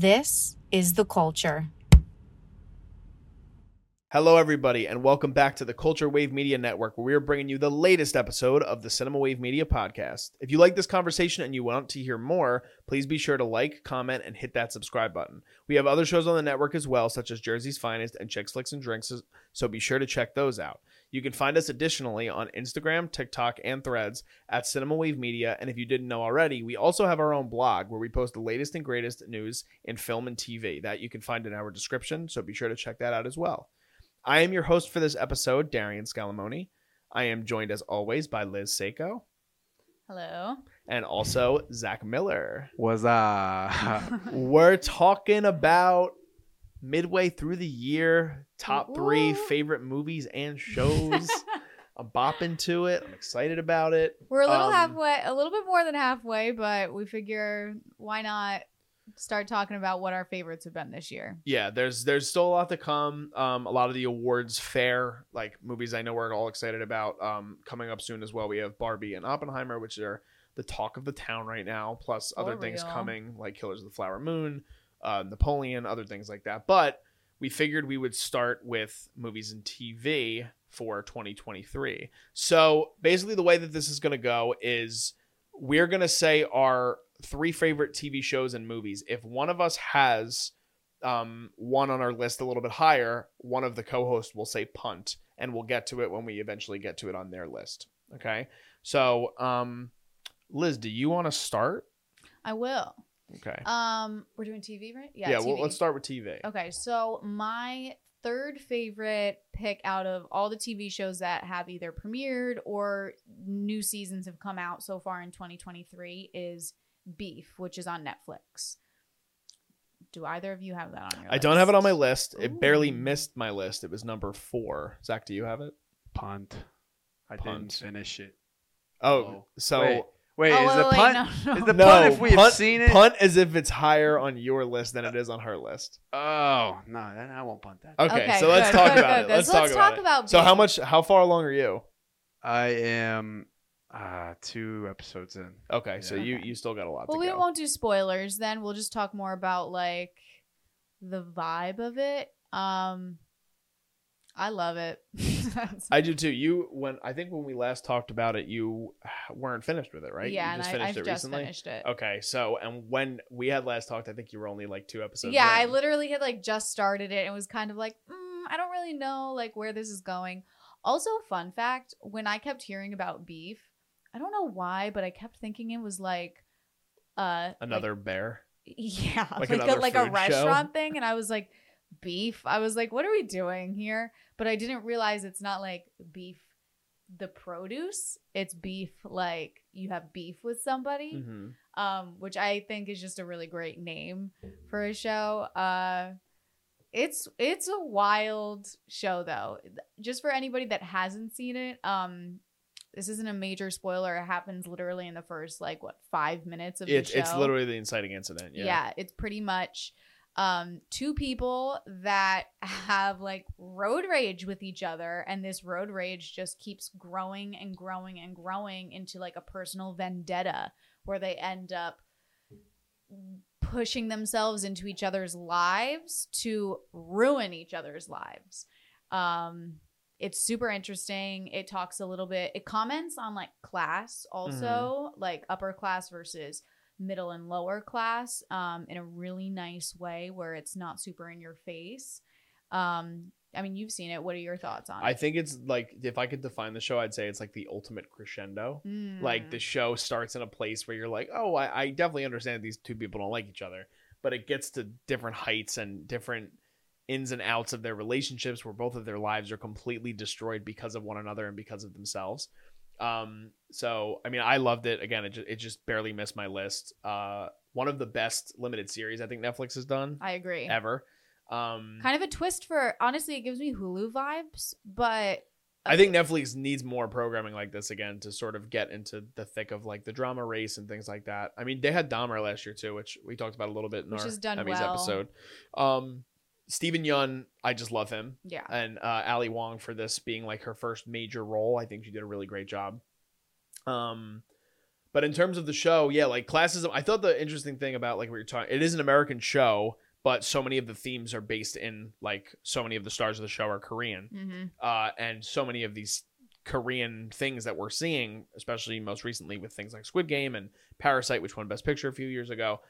This is the culture. Hello, everybody, and welcome back to the Culture Wave Media Network, where we are bringing you the latest episode of the Cinema Wave Media Podcast. If you like this conversation and you want to hear more, please be sure to like, comment, and hit that subscribe button. We have other shows on the network as well, such as Jersey's Finest and Chicks Flicks and Drinks, so be sure to check those out. You can find us additionally on Instagram, TikTok, and Threads at Cinema Wave Media. And if you didn't know already, we also have our own blog where we post the latest and greatest news in film and TV that you can find in our description. So be sure to check that out as well. I am your host for this episode, Darian Scalamoni. I am joined as always by Liz Seiko Hello. and also Zach Miller. Was uh We're talking about midway through the year, top three favorite movies and shows. I'm bopping to it. I'm excited about it. We're a little Um, halfway, a little bit more than halfway, but we figure why not start talking about what our favorites have been this year. Yeah, there's there's still a lot to come. Um, a lot of the awards fair, like movies I know we're all excited about, um, coming up soon as well. We have Barbie and Oppenheimer, which are the talk of the town right now. Plus other For things real. coming like Killers of the Flower Moon, uh, Napoleon, other things like that. But we figured we would start with movies and TV for 2023. So basically, the way that this is going to go is we're going to say our three favorite TV shows and movies. If one of us has um, one on our list a little bit higher, one of the co-hosts will say punt, and we'll get to it when we eventually get to it on their list. Okay. So, um, Liz, do you want to start? I will. Okay. Um, we're doing TV, right? Yeah. yeah. well, let's start with TV. Okay, so my third favorite pick out of all the TV shows that have either premiered or new seasons have come out so far in 2023 is Beef, which is on Netflix. Do either of you have that on your I don't have it on my list? list. It barely missed my list. It was number four. Zach, do you have it? punt? I Punt. didn't finish it. Oh, Oh. so Wait, Wait, Oh, is the wait, wait, punt? no, no. Is the no punt if we punt, have seen it? Punt as if it's higher on your list than it is on her list. Oh no, then I won't punt that. Okay, Okay, so let's talk good, about good, it. good. Let's So talk let's about talk it. about so how much? How far along are you? I am uh two episodes in. Okay, so you you still got a lot Well, to we go. won't do spoilers then. We'll just talk more about like the vibe of it. Um I love it. I do too. You when I think when we last talked about it, you weren't finished with it, right? Yeah, you just and finished I, I've it just recently. finished it. Okay, so and when we had last talked, I think you were only like two episodes. yeah, I literally had like just started it and was kind of like, mm, I don't really know like where this is going. Also, fun fact: when I kept hearing about beef, I don't know why, but I kept thinking it was like, uh, like- another bear. yeah, Like like, a, like a food show? restaurant thing, and I was like, beef. I was like, what are we doing here? But I didn't realize it's not like beef, the produce. It's beef like you have beef with somebody hmm um, which I think is just a really great name for a show. Uh, it's it's a wild show though. Just for anybody that hasn't seen it, um, this isn't a major spoiler. It happens literally in the first like what five minutes of It's the show. it's literally the inciting incident. yeah. Yeah. it's pretty much um two people that have like road rage with each other and this road rage just keeps growing and growing and growing into like a personal vendetta where they end up pushing themselves into each other's lives to ruin each other's lives um it's super interesting it talks a little bit it comments on like class also like upper class versus middle and lower class um, in a really nice way where it's not super in your face. Um, I mean, you've seen it. What are your thoughts on I it? I think it's like if I could define the show, I'd say it's like the ultimate crescendo. Like Mm. the show starts in a place where you're like, oh, I, I definitely understand these two people don't like each other, but it gets to different heights and different ins and outs of their relationships where both of their lives are completely destroyed because of one another and because of themselves. Um, so I mean, I loved it. Again, it just, it just barely missed my list. Uh, one of the best limited series I think Netflix has done I agree. ever. Um, Kind of a twist for honestly, it gives me Hulu vibes, but I think Netflix needs more programming like this again to sort of get into the thick of like the drama race and things like that. I mean, they had Dahmer last year too, which we talked about a little bit in Which our done Emmys well. episode. Um, Steven Yeun, I just love him, yeah, and uh, Ali Wong for this being like her first major role. I think she did a really great job. Um, but in terms of the show, yeah, like classism. I thought the interesting thing about like what you're talking, it is an American show, but so many of the themes are based in like so many of the stars of the show are Korean, Mm-hmm. uh, and so many of these Korean things that we're seeing, especially most recently with things like Squid Game and Parasite, which won Best Picture a few years ago.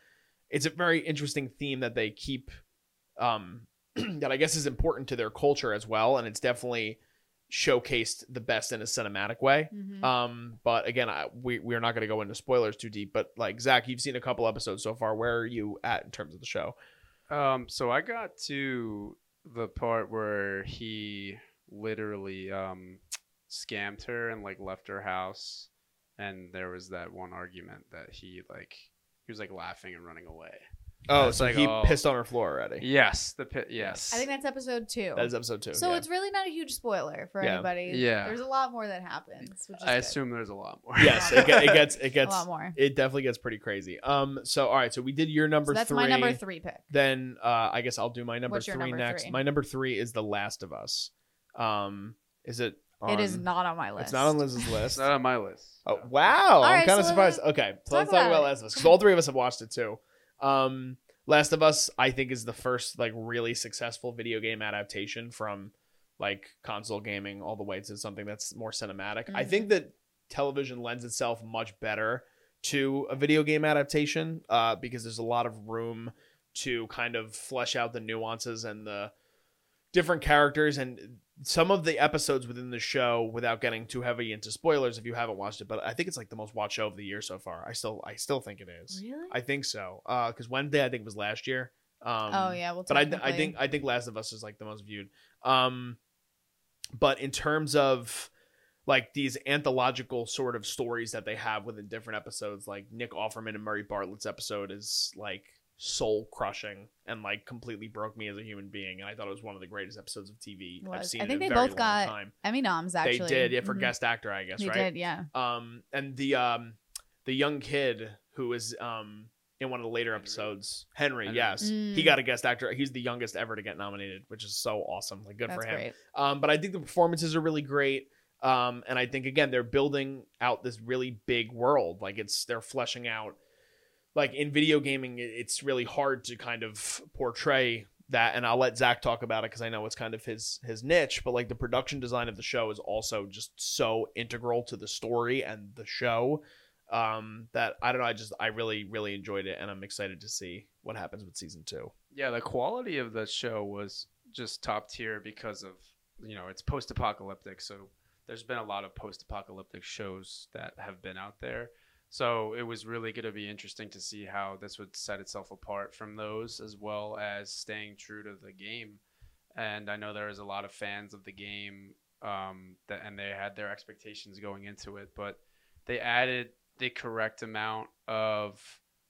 It's a very interesting theme that they keep, um, that I guess is important to their culture as well, and it's definitely showcased the best in a cinematic way. Mm-hmm. Um, but again, I, we we're not going to go into spoilers too deep. But like Zach, you've seen a couple episodes so far. Where are you at in terms of the show? Um, so I got to the part where he literally um scammed her and like left her house, and there was that one argument that he like he was like laughing and running away. Oh, It's so like, he oh. pissed on her floor already. Yes, the pit. Yes, I think that's episode two. That is episode two. so yeah. it's really not a huge spoiler for Yeah. anybody. Yeah. There's a lot more that happens. Which is I good. assume there's a lot more. yes, it, get, it gets it a gets lot more. it definitely gets pretty crazy. Um, so all right, so we did your number So that's three. my number three pick. Then uh, I guess I'll do my number What's your three number next. three? My number three is The Last of Us. Um, is it? On, It is not on my list. It's not on Liz's It's list. not on my list. Oh wow! I'm right, kind of so surprised. Okay, so talk let's talk about about it. Last of Us because all three of us have watched it too. Um, Last of Us, I think, is the first like really successful video game adaptation from like console gaming all the way to something that's more cinematic. I Mhm. think that television lends itself much better to a video game adaptation uh, because there's a lot of room to kind of flesh out the nuances and the different characters and some of the episodes within the show without getting too heavy into spoilers if you haven't watched it but i think it's like the most watched show of the year so far i still i still think it is Really? i think so uh because wednesday i think was last year um oh yeah. Well, but I, I think I think Last of Us is like the most viewed. Um, but in terms of like these anthological sort of stories that they have within different episodes, like Nick Offerman and Murray Bartlett's episode is like soul crushing and like completely broke me as a human being. And I thought it was one of the greatest episodes of TV I've seen. I think in a they very both got time. Emmy noms actually. They did, yeah, for Mhm. guest actor, I guess, They right? did, yeah. Um, and the um, the young kid who is um in one of the later Henry. episodes, Henry, Henry. yes, he Mm. got a guest actor. He's the youngest ever to get nominated, which is so awesome. Like, good That's for him. great. Um, but I think the performances are really great. Um, and I think again they're building out this really big world. Like it's they're fleshing out. Like in video gaming, it's really hard to kind of portray that. And I'll let Zach talk about it because I know it's kind of his his niche. But like the production design of the show is also just so integral to the story and the show um, that I don't know. I just I really really enjoyed it, and I'm excited to see what happens with season two. Yeah, the quality of the show was just top tier because of you know it's post-apocalyptic, so there's been a lot of post-apocalyptic shows that have been out there. So it was really going to be interesting to see how this would set itself apart from those, as well as staying true to the game. And I know there is a lot of fans of the game, um, that and they had their expectations going into it, but they added the correct amount of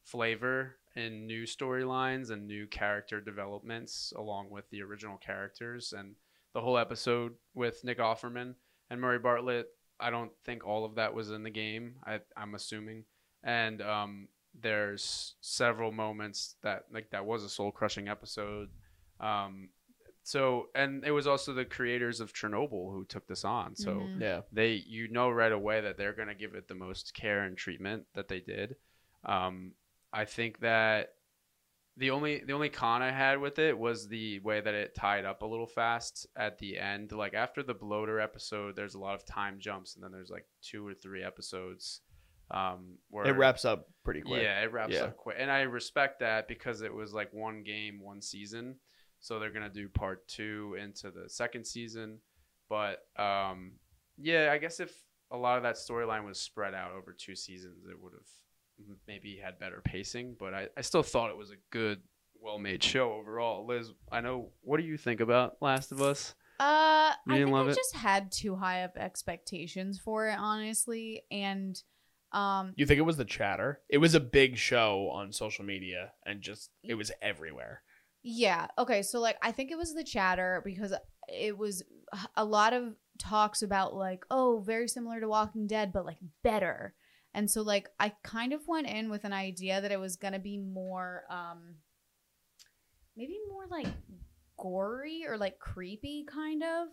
flavor and new storylines and new character developments along with the original characters and the whole episode with Nick Offerman and Murray Bartlett. I don't think all of that was in the game. I, I'm assuming, and um, there's several moments that like that was a soul crushing episode. Um, so and it was also the creators of Chernobyl who took this on. So Mhm. Yeah, they you know right away that they're going to give it the most care and treatment that they did. Um, I think that the only the only con I had with it was the way that it tied up a little fast at the end. Like after the bloater episode, there's a lot of time jumps, and then there's like two or three episodes um, where it wraps up pretty quick. yeah, it wraps Yeah. up quick, and I respect that because it was like one game, one season. So they're gonna do part two into the second season, but um, yeah, I guess if a lot of that storyline was spread out over two seasons, it would have maybe had better pacing. But I, I still thought it was a good, well-made show overall. Liz, I know. What do you think about Last of Us? Uh, I You didn't think love I it? just had too high of expectations for it, honestly, and um, You think it was the chatter? It was a big show on social media and just it was everywhere. Yeah. Okay. So like I think it was the chatter because it was a lot of talks about like oh very similar to Walking Dead but like better. And so like I kind of went in with an idea that it was to be more um maybe more like gory or like creepy kind of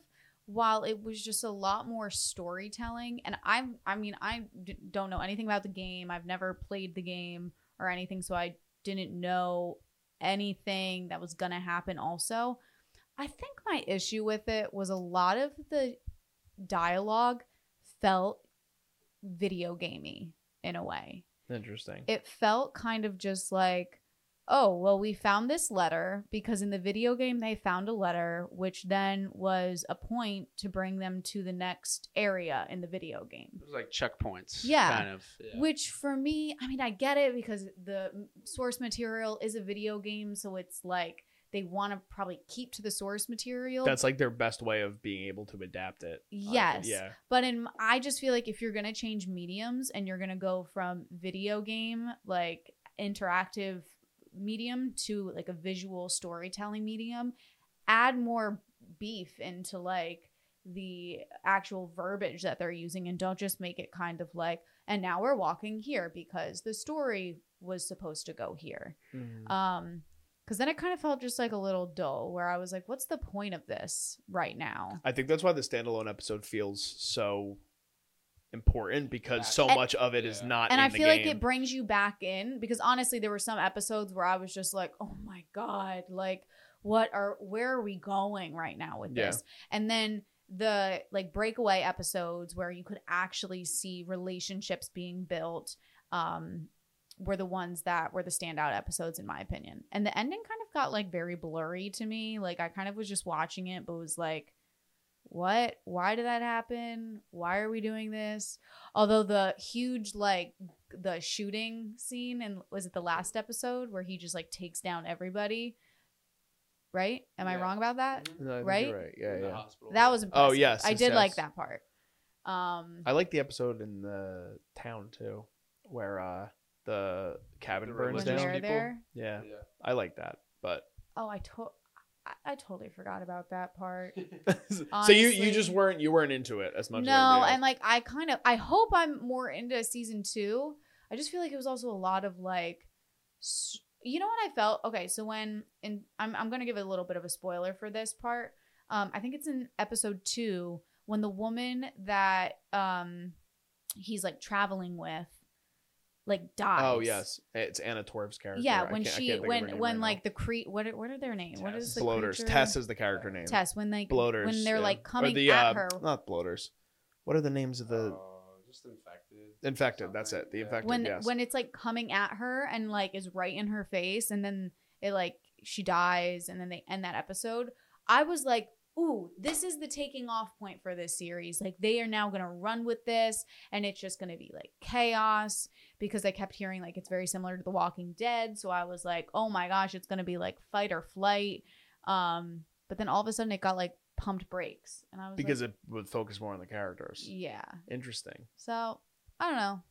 while it was just a lot more storytelling. And i'm i mean i d- don't know anything about the game. I've never played the game or anything so i didn't know anything that was gonna happen also. I think my issue with it was a lot of the dialogue felt video gamey in a way Interesting. it felt kind of just like oh well we found this letter because in the video game they found a letter which then was a point to bring them to the next area in the video game It was like checkpoints. Yeah. Kind of. Yeah. which for me i mean i get it because the source material is a video game so it's like they want to probably keep to the source material That's like their best way of being able to adapt it. Yes Yeah. But in I just feel like if you're gonna change mediums and you're gonna go from video game like interactive medium to like a visual storytelling medium, add more beef into like the actual verbiage that they're using and don't just make it kind of like and now we're walking here because the story was supposed to go here Mhm. um because then it kind of felt just like a little dull where i was like what's the point of this right now I think that's why the standalone episode feels so important because so And- much of it is Yeah. not. and in I the feel like it brings you back in because honestly, there were some episodes where I was just like, "Oh my god, like what are where are we going right now with Yeah. this?" And then the like breakaway episodes where you could actually see relationships being built um were the ones that were the standout episodes in my opinion. And the ending kind of got like very blurry to me. Like I kind of was just watching it but was like what why did that happen why are we doing this although the huge like the shooting scene and was it the last episode where he just like takes down everybody right am i wrong about that No, I think right? you're right. Yeah, yeah. hospital. that was impressive. Oh, yes, i yes, did like that part um I like the episode in the town too, where uh the cabin The burns down. people? there Yeah, Yeah. I like that. But oh i to- I-, I totally forgot about that part so you you just weren't you weren't into it as much. no everybody else. and like i kind of i hope i'm more into season two i just feel like it was also a lot of like you know what i felt okay so when and i'm, I'm gonna give a little bit of a spoiler for this part um i think it's in episode two when the woman that um he's like traveling with like dies Oh yes, it's Anna Torv's character. yeah when she can't think of her when when right like now. the cre what are, what are their names what is the bloaters. creature? Tess is the character name. Tess when they bloaters. when they're yeah. like coming the, at uh, her Not bloaters. What are the names of the Uh, just infected. infected? That's it. The Yeah. infected. when yes. when it's like coming at her and like is right in her face and then it like she dies and then they end that episode i was like ooh this is the taking off point for this series. Like they are now gonna run with this and it's just gonna be like chaos. Because i kept hearing like it's very similar to the walking dead so i was like oh my gosh it's gonna be like fight or flight. Um but then all of a sudden it got like pumped brakes and i was because like, it would focus more on the characters. yeah. Interesting. so i don't know.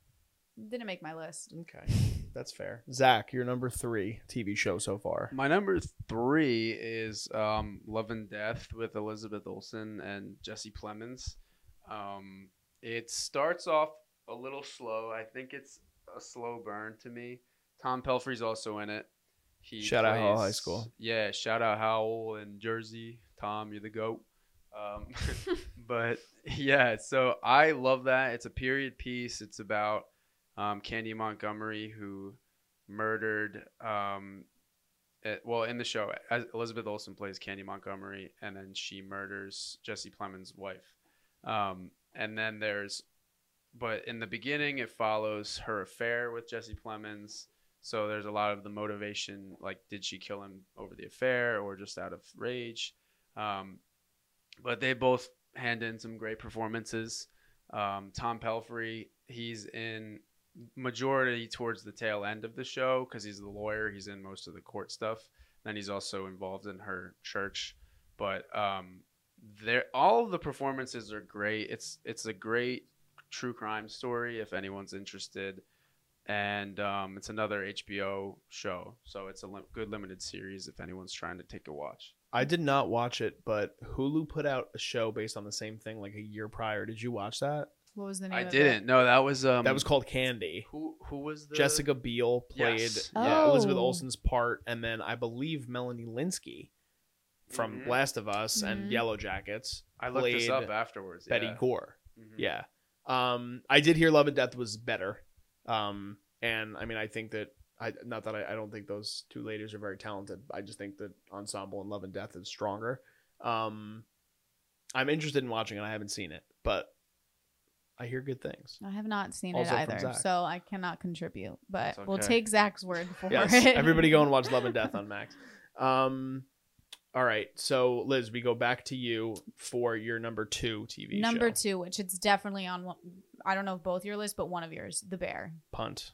Didn't make my list. Okay, that's fair. Zach, you're number three TV show so far. My number three is um, Love and Death with Elizabeth Olsen and Jesse Plemons. Um, it starts off a little slow. I think it's a slow burn to me. Tom Pelphrey's also in it. He Shout out Howell High School. Yeah, shout out Howell and Jersey. Tom, you're the goat. Um, but yeah, so I love that. It's a period piece. It's about um, Candy Montgomery who murdered. Um, it, well, in the show, Elizabeth Olsen plays Candy Montgomery, and then she murders Jesse Plemons' wife. Um, and then there's, but in the beginning, it follows her affair with Jesse Plemons. So there's a lot of the motivation, like did she kill him over the affair or just out of rage? Um, but they both hand in some great performances. Um, Tom Pelphrey, he's in majority towards the tail end of the show because he's the lawyer. He's in most of the court stuff. Then he's also involved in her church. But um, there, all the performances are great. It's it's a great true crime story if anyone's interested, and um, it's another HBO show. So it's a li- good limited series if anyone's trying to take a watch. I did not watch it, but Hulu put out a show based on the same thing like a year prior. Did you watch that? What was the name I of didn't. No, that was um. that was called Candy. who who was the Jessica Biel played Yes. yeah, Elizabeth Oh. Olsen's part, and then I believe Melanie Lynskey from Mhm. Last of Us and Mhm. Yellow Jackets. I looked this played up afterwards. Betty yeah. Gore. Mhm. Yeah. Um, I did hear Love and Death was better. Um, and I mean, I think that I not that I, I don't think those two ladies are very talented. I just think that Ensemble and Love and Death is stronger. Um, I'm interested in watching it. I haven't seen it, but I hear good things. I have not seen Also it from either, Zach. so I cannot contribute. But That's we'll okay. take Zach's word for Yes, it. everybody go and watch Love and Death on Max. Um, all right, so Liz, we go back to you for your number two TV Number show. two, which it's definitely on. one I don't know if both your lists, but one of yours, The Bear. punt.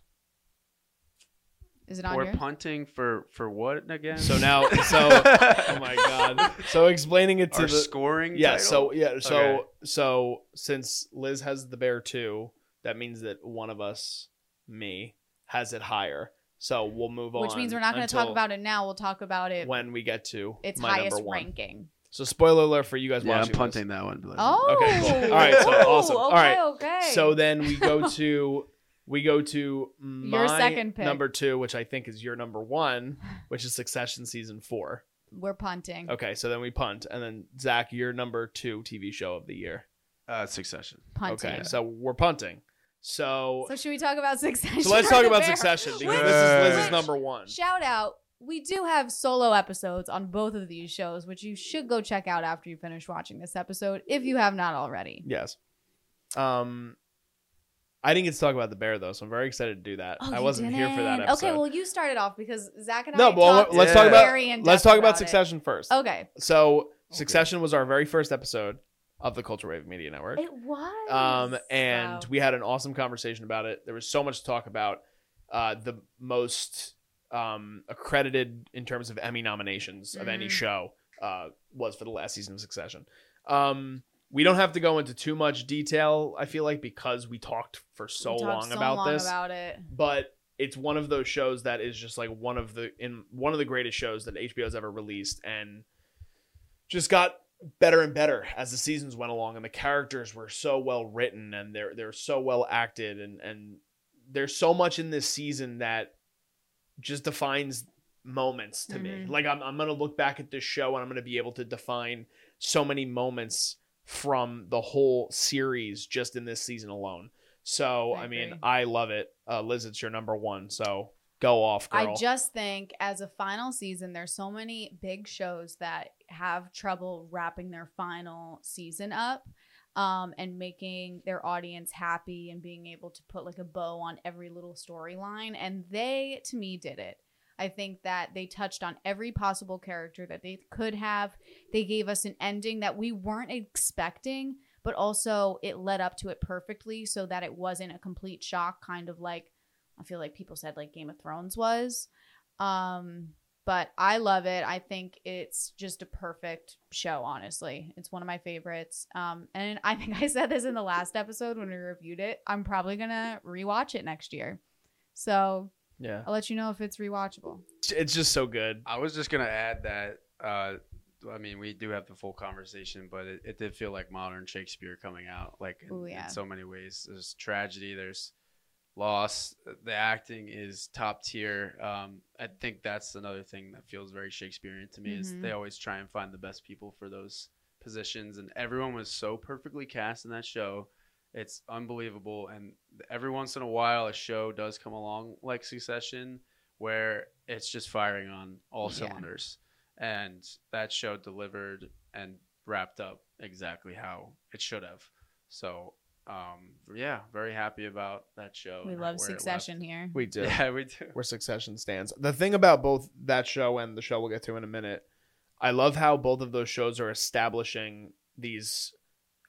Is it on We're yours? punting for for what again? So now, so oh my god. So explaining it to Our the scoring. yeah. title? So yeah. So Okay. so since Liz has the bear too, that means that one of us, me, has it higher. So we'll move on. Which means we're not going to talk until about it now. We'll talk about it when we get to its my highest number one. ranking. So spoiler alert for you guys watching. yeah, I'm watching. this. punting that one. Blizzard. Oh, Okay, cool. All right, so oh, awesome. All Okay, right. okay. So then we go to we go to my second pick. number two, which I think is your number one, which is Succession season four. we're punting. Okay, so then we punt, and then Zach, your number two TV show of the year. Uh, Succession. Punting. Okay, so we're punting. So So should we talk about Succession? so let's or talk The about Bear? Succession because Which- this is Liz's which- number one. Shout out. We do have solo episodes on both of these shows, which you should go check out after you finish watching this episode, if you have not already. Yes. Um, I didn't get to talk about the bear though, so I'm very excited to do that. Oh, I you wasn't here for that didn't? episode. Okay, well, you started off because Zach and I. no, well, talked let's Yeah. talk about very in-depth let's talk about it. Succession first. Okay, So Succession was our very first episode of the Culture Wave Media Network. it was. Um, and Wow. we had an awesome conversation about it. There was so much to talk about. Uh, the most um, accredited in terms of Emmy nominations of any Mhm. show uh, was for the last season of Succession. Um, we don't have to go into too much detail. I feel like because we talked for so talked long so about long this, about it. but it's one of those shows that is just like one of the in one of the greatest shows that HBO's ever released, and just got better and better as the seasons went along, and the characters were so well written, and they're they're so well acted, and and there's so much in this season that just defines moments to me. Mhm. Like I'm I'm gonna look back at this show and I'm gonna be able to define so many moments from the whole series just in this season alone. So I I, mean. I love it. Uh, Liz, it's your number one. So go off, girl. I just think as a final season, there's so many big shows that have trouble wrapping their final season up um, and making their audience happy and being able to put like a bow on every little storyline. And they, to me, did it. I think that they touched on every possible character that they could have. They gave us an ending that we weren't expecting, but also it led up to it perfectly so that it wasn't a complete shock, kind of like I feel like people said like Game of Thrones was. Um, but I love it. I think it's just a perfect show, honestly. It's one of my favorites. Um, and I think I said this in the last episode when we reviewed it. I'm probably gonna rewatch it next year. So yeah, I'll let you know if it's rewatchable. it's just so good. I was just gonna add that. Uh, I mean, we do have the full conversation, but it, it did feel like modern Shakespeare coming out, like in, Ooh, yeah. in so many ways. There's tragedy, there's loss. The acting is top tier. Um, I think that's another thing that feels very Shakespearean to me is Mhm. they always try and find the best people for those positions, and everyone was so perfectly cast in that show. It's unbelievable, and every once in a while, a show does come along like Succession, where it's just firing on all Yeah. cylinders, and that show delivered and wrapped up exactly how it should have. So, um, yeah, very happy about that show. We love where it left. Succession here. We do. Yeah, we do. where Succession stands. The thing about both that show and the show we'll get to in a minute, I love how both of those shows are establishing these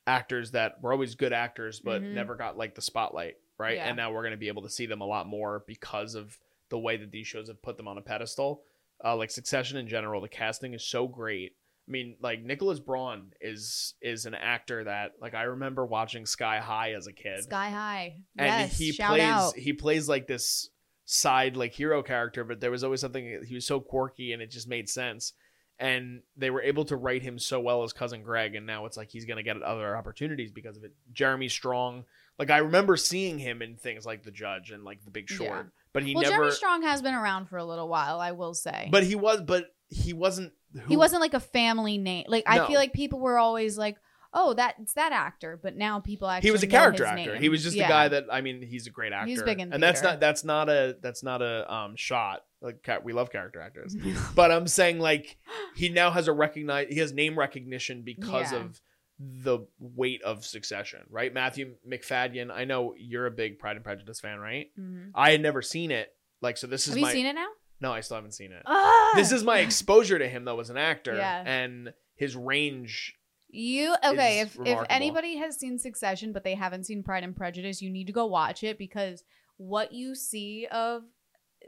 actors that were always good actors but Mhm. never got like the spotlight, right? Yeah. And now we're going to be able to see them a lot more because of the way that these shows have put them on a pedestal. Uh, like Succession in general, the casting is so great. I mean, like Nicholas Braun is is an actor that like I remember watching Sky High as a kid Sky High. and yes, he shout plays out. he plays like this side like hero character but there was always something he was so quirky and it just made sense and they were able to write him so well as cousin greg and now it's like he's gonna get other opportunities because of it jeremy strong like i remember seeing him in things like the judge and like the big short Yeah. but he well, never Jeremy Strong has been around for a little while, I will say. but he was but he wasn't he wasn't like a family name. Like I feel like people were always like, "Oh, that it's that actor," but now people actually he was a character actor. name. He was just Yeah. a guy that I mean, he's a great actor. He's big in and that's not that's not a that's not a um shot. Like we love character actors, but I'm saying like he now has a recognize he has name recognition because Yeah. of the weight of Succession, right? Matthew Macfadyen. I know you're a big Pride and Prejudice fan, right? Mhm. I had never seen it. Like so, this is Have you my seen it now? no, I still haven't seen it. Ah! This is my exposure to him though as an actor, Yeah. and his range. You okay? If if anybody has seen Succession but they haven't seen Pride and Prejudice, you need to go watch it because what you see of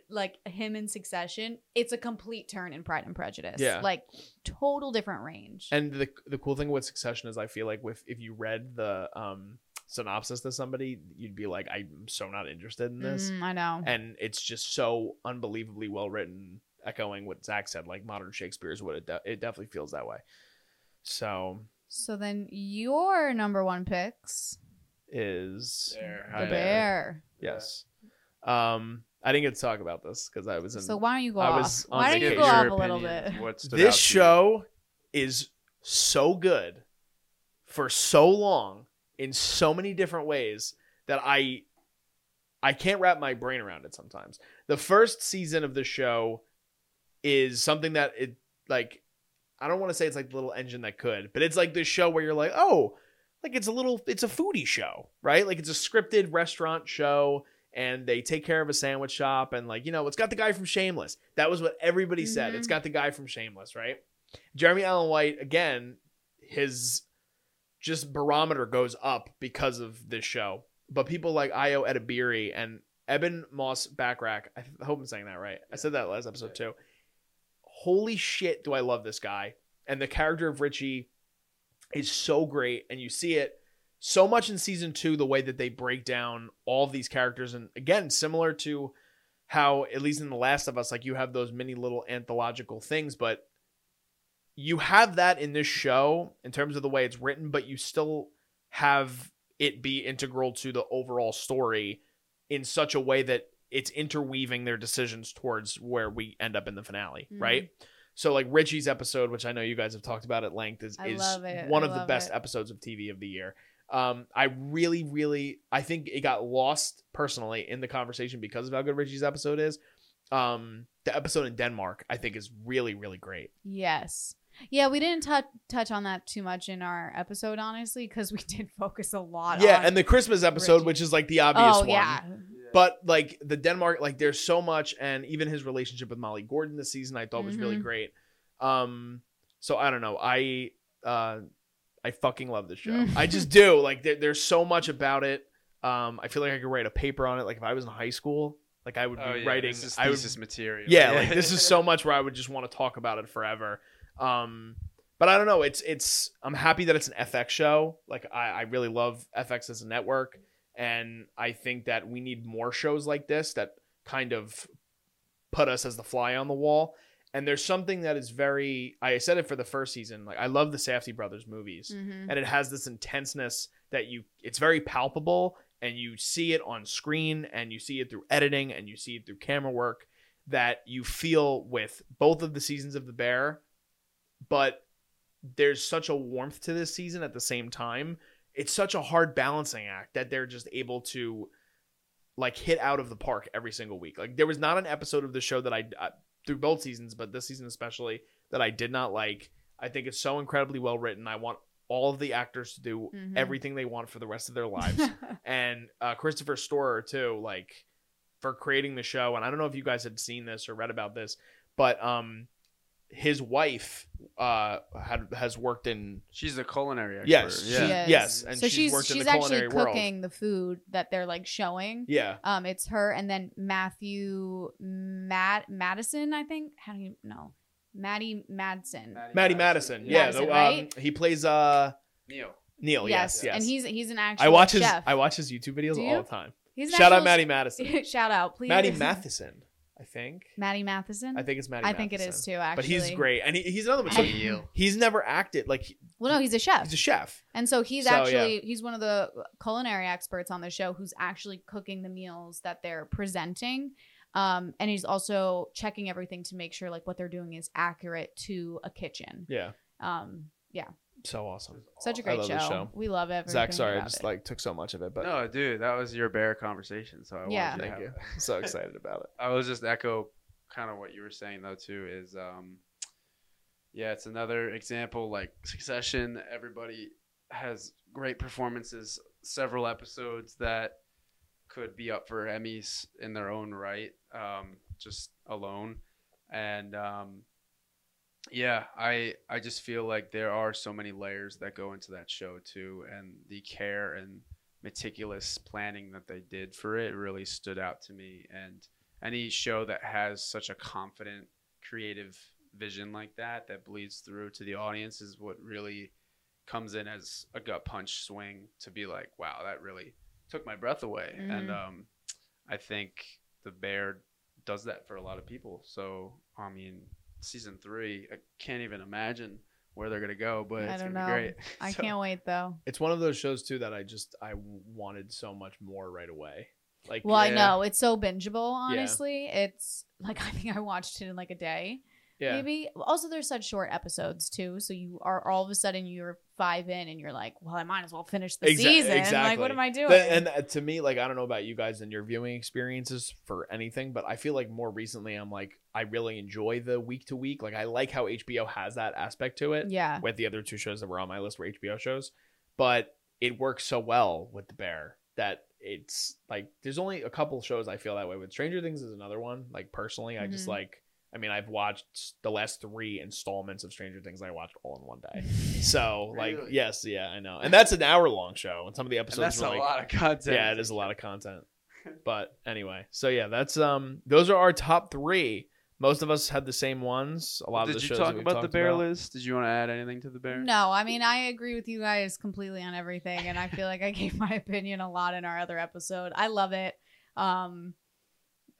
like him in Succession, it's a complete turn in Pride and Prejudice. Yeah. like total different range. And the the cool thing with Succession is I feel like with if you read the um synopsis to somebody, you'd be like, I'm so not interested in this. Mm, I know. And it's just so unbelievably well written, echoing what Zach said, like modern Shakespeare is what it de- it definitely feels that way. So So then your number one picks is Bear. the Hi, bear. yes. Um, I didn't get to talk about this because I was in. So why don't you go I off? was on Why don't you go Your off a little bit? What stood out this to you? show is so good for so long in so many different ways that I I can't wrap my brain around it sometimes. The first season of the show is something that it like I don't want to say it's like the little engine that could, but it's like this show where you're like, "Oh, like it's a little it's a foodie show, right? Like it's a scripted restaurant show and they take care of a sandwich shop and like, you know, it's got the guy from Shameless. That was what everybody said. Mhm. It's got the guy from Shameless, right? Jeremy Allen White again, his just barometer goes up because of this show. But people like Ayo Edebiri and Ebon Moss-Bachrach, I hope I'm saying that right. I said that last episode too. Holy shit, do I love this guy. And the character of Richie is so great. And you see it so much in season two, the way that they break down all of these characters. And again, similar to how, at least in The Last of Us, like you have those many little anthological things, but you have that in this show in terms of the way it's written, but you still have it be integral to the overall story in such a way that it's interweaving their decisions towards where we end up in the finale, Mhm. right? So like Richie's episode, which I know you guys have talked about at length, is, is one I of the best it. episodes of TV of the year. Um, I really, really, I think it got lost personally in the conversation because of how good Richie's episode is. Um, the episode in Denmark, I think, is really, really great. Yes. Yeah, we didn't touch touch on that too much in our episode, honestly, because we did focus a lot. Yeah, and the Christmas episode, Richie. which is like the obvious oh one. yeah, But like the Denmark, like there's so much, and even his relationship with Molly Gordon this season, I thought was really Mhm. great. Um, so I don't know, I uh, I fucking love this show. Mm. I just do. Like there, there's so much about it. Um, I feel like I could write a paper on it. Like if I was in high school, like I would be Oh, yeah, writing. This is I would, thesis material. yeah, like this is so much where I would just want to talk about it forever. Um, but I don't know. It's it's. I'm happy that it's an FX show. Like I, I really love FX as a network, and I think that we need more shows like this that kind of put us as the fly on the wall. And there's something that is very. I said it for the first season. Like I love the Safdie brothers movies Mhm. and it has this intenseness that you it's very palpable and you see it on screen and you see it through editing and you see it through camera work that you feel with both of the seasons of the bear but there's such a warmth to this season at the same time it's such a hard balancing act that they're just able to like hit out of the park every single week like there was not an episode of the show that i through both seasons but this season especially that i did not like i think it's so incredibly well written i want all of the actors to do Mhm. everything they want for the rest of their lives and uh, Christopher Storer too, like for creating the show. And I don't know if you guys had seen this or read about this, but um, his wife uh had has worked in She's a culinary expert. yes, She Yeah. is. yes, and so she's, she's worked in the actually culinary world. cooking the food that they're like showing. Yeah, Um, it's her and then Matthew Matt Madison, I think. How do you know? Maddie Madsen. Maddie Madison. Yeah, Madison, the, right? um, he plays uh Neil. Neil. Yes, yes. And he's he's an actual I watch his. I watch his YouTube videos Do all the time. He's an Shout out Maddie Madison. Shout out, please. Maddie Matheson, I think. Matty Matheson. I think it's Maddie. I think it is too. Actually, But he's great, and he, he's another one. So And- he- he's never acted like he- Well, no, he's a chef, he's a chef. and so he's So, yeah. actually he's one of the culinary experts on the show who's actually cooking the meals that they're presenting. Um, and he's also checking everything to make sure like what they're doing is accurate to a kitchen. Yeah. Um, yeah, So awesome. such a great show. show. We love it. Zach, sorry, I just like took so much of it, but no, dude, that was your bear conversation. So I Yeah. wanted thank you. I'm so excited about it. I was just echo kind of what you were saying though too is um yeah it's another example like Succession everybody has great performances several episodes that could be up for Emmys in their own right um just alone and um yeah I I just feel like there are so many layers that go into that show too and the care and meticulous planning that they did for it really stood out to me and any show that has such a confident creative vision like that that bleeds through to the audience is what really comes in as a gut punch swing to be like wow that really took my breath away and Mhm. um, i think the bear does that for a lot of people so i mean season three i can't even imagine where they're gonna go but I it's don't gonna know. be great I So- can't wait though. It's one of those shows too that I just I wanted so much more right away. Like Well, I know it's so bingeable. Honestly, it's like I think I watched it in like a day. Yeah. maybe also there's such short episodes too so you are all of a sudden you're five in and you're like well i might as well finish the Exa- season like what am i doing and uh, to me, like I don't know about you guys and your viewing experiences for anything, but I feel like more recently I'm like I really enjoy the week to week. Like I like how HBO has that aspect to it. yeah With the other two shows that were on my list were HBO shows, but it works so well with the Bear that it's like there's only a couple shows I feel that way with. Stranger Things is another one. Like personally, I just Mhm. like. I mean, I've watched the last three installments of Stranger Things. I watched all in one day. So, like, Really? yes, yeah, I know, and that's an hour long show, and some of the and episodes that's were a like, lot of content yeah, it is a lot of content. But anyway, so yeah, that's um, those are our top three. Most of us had the same ones. A lot of Did the you shows talk that we've about the bear about. list? Did you want to add anything to the bear? no i mean i agree with you guys completely on everything and i feel like i gave my opinion a lot in our other episode i love it um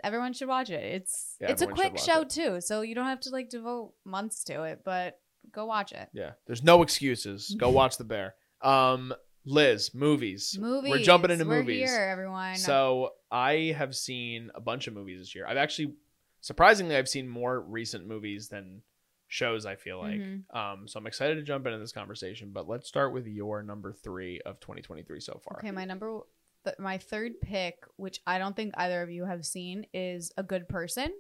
everyone should watch it it's Yeah, it's a everyone should quick watch show it. too so you don't have to like devote months to it but go watch it Yeah, there's no excuses. Go watch the bear. Um, Liz, movies. movies We're jumping into We're movies. here everyone So I have seen a bunch of movies this year. I've actually, surprisingly, I've seen more recent movies than shows. I feel like. Mhm. Um, so I'm excited to jump into this conversation. But let's start with your number three of 2023 so far. Okay, my number, th- my third pick, which I don't think either of you have seen, is A Good Person.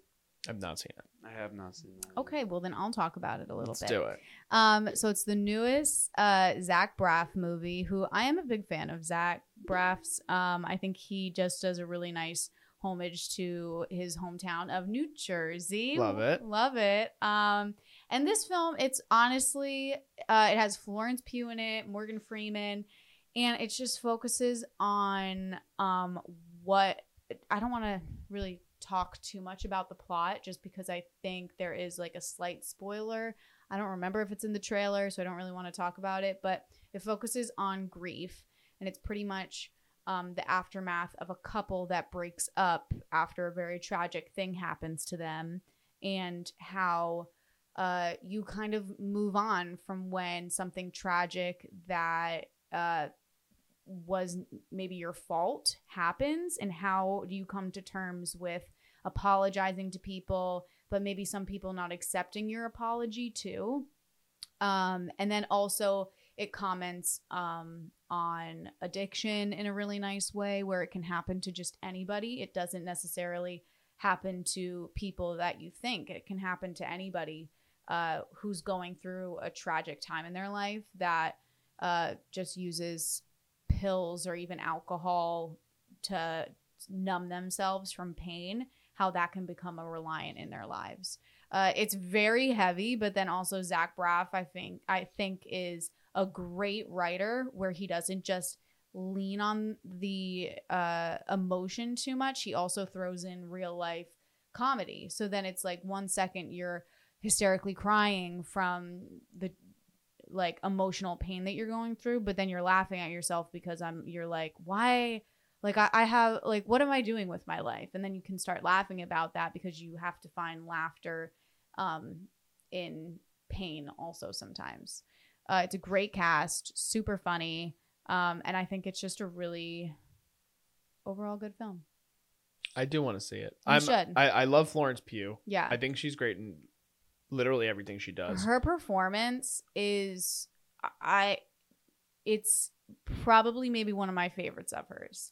I've not seen it. I have not seen that. Okay, well then I'll talk about it a little bit. Let's bit. do it. Um, so it's the newest uh Zach Braff movie. Who I am a big fan of Zach Braff's. Um, I think he just does a really nice homage to his hometown of New Jersey. Love it. love it. Um, and this film, it's honestly, uh, it has Florence Pugh in it, Morgan Freeman, and it just focuses on um what I don't want to really talk too much about the plot just because I think there is like a slight spoiler. I don't remember if it's in the trailer, so I don't really want to talk about it, but it focuses on grief and it's pretty much um, the aftermath of a couple that breaks up after a very tragic thing happens to them and how uh, you kind of move on from when something tragic that uh, was maybe your fault happens and how do you come to terms with apologizing to people but maybe some people not accepting your apology too. Um and then also it comments um on addiction in a really nice way where it can happen to just anybody. It doesn't necessarily happen to people that you think. It can happen to anybody uh who's going through a tragic time in their life that uh just uses pills or even alcohol to numb themselves from pain how that can become a reliant in their lives. Uh, it's very heavy but then also zach braff i think i think is a great writer where he doesn't just lean on the uh, emotion too much he also throws in real life comedy. So then it's like one second you're hysterically crying from the like emotional pain that you're going through but then you're laughing at yourself because i'm you're like why like I, I have like what am i doing with my life and then you can start laughing about that because you have to find laughter um in pain also sometimes uh, it's a great cast super funny um and i think it's just a really overall good film I do want to see it. You I'm, should. I, I love Florence Pugh. yeah. I think she's great in literally everything she does. Her performance is I it's probably maybe one of my favorites of hers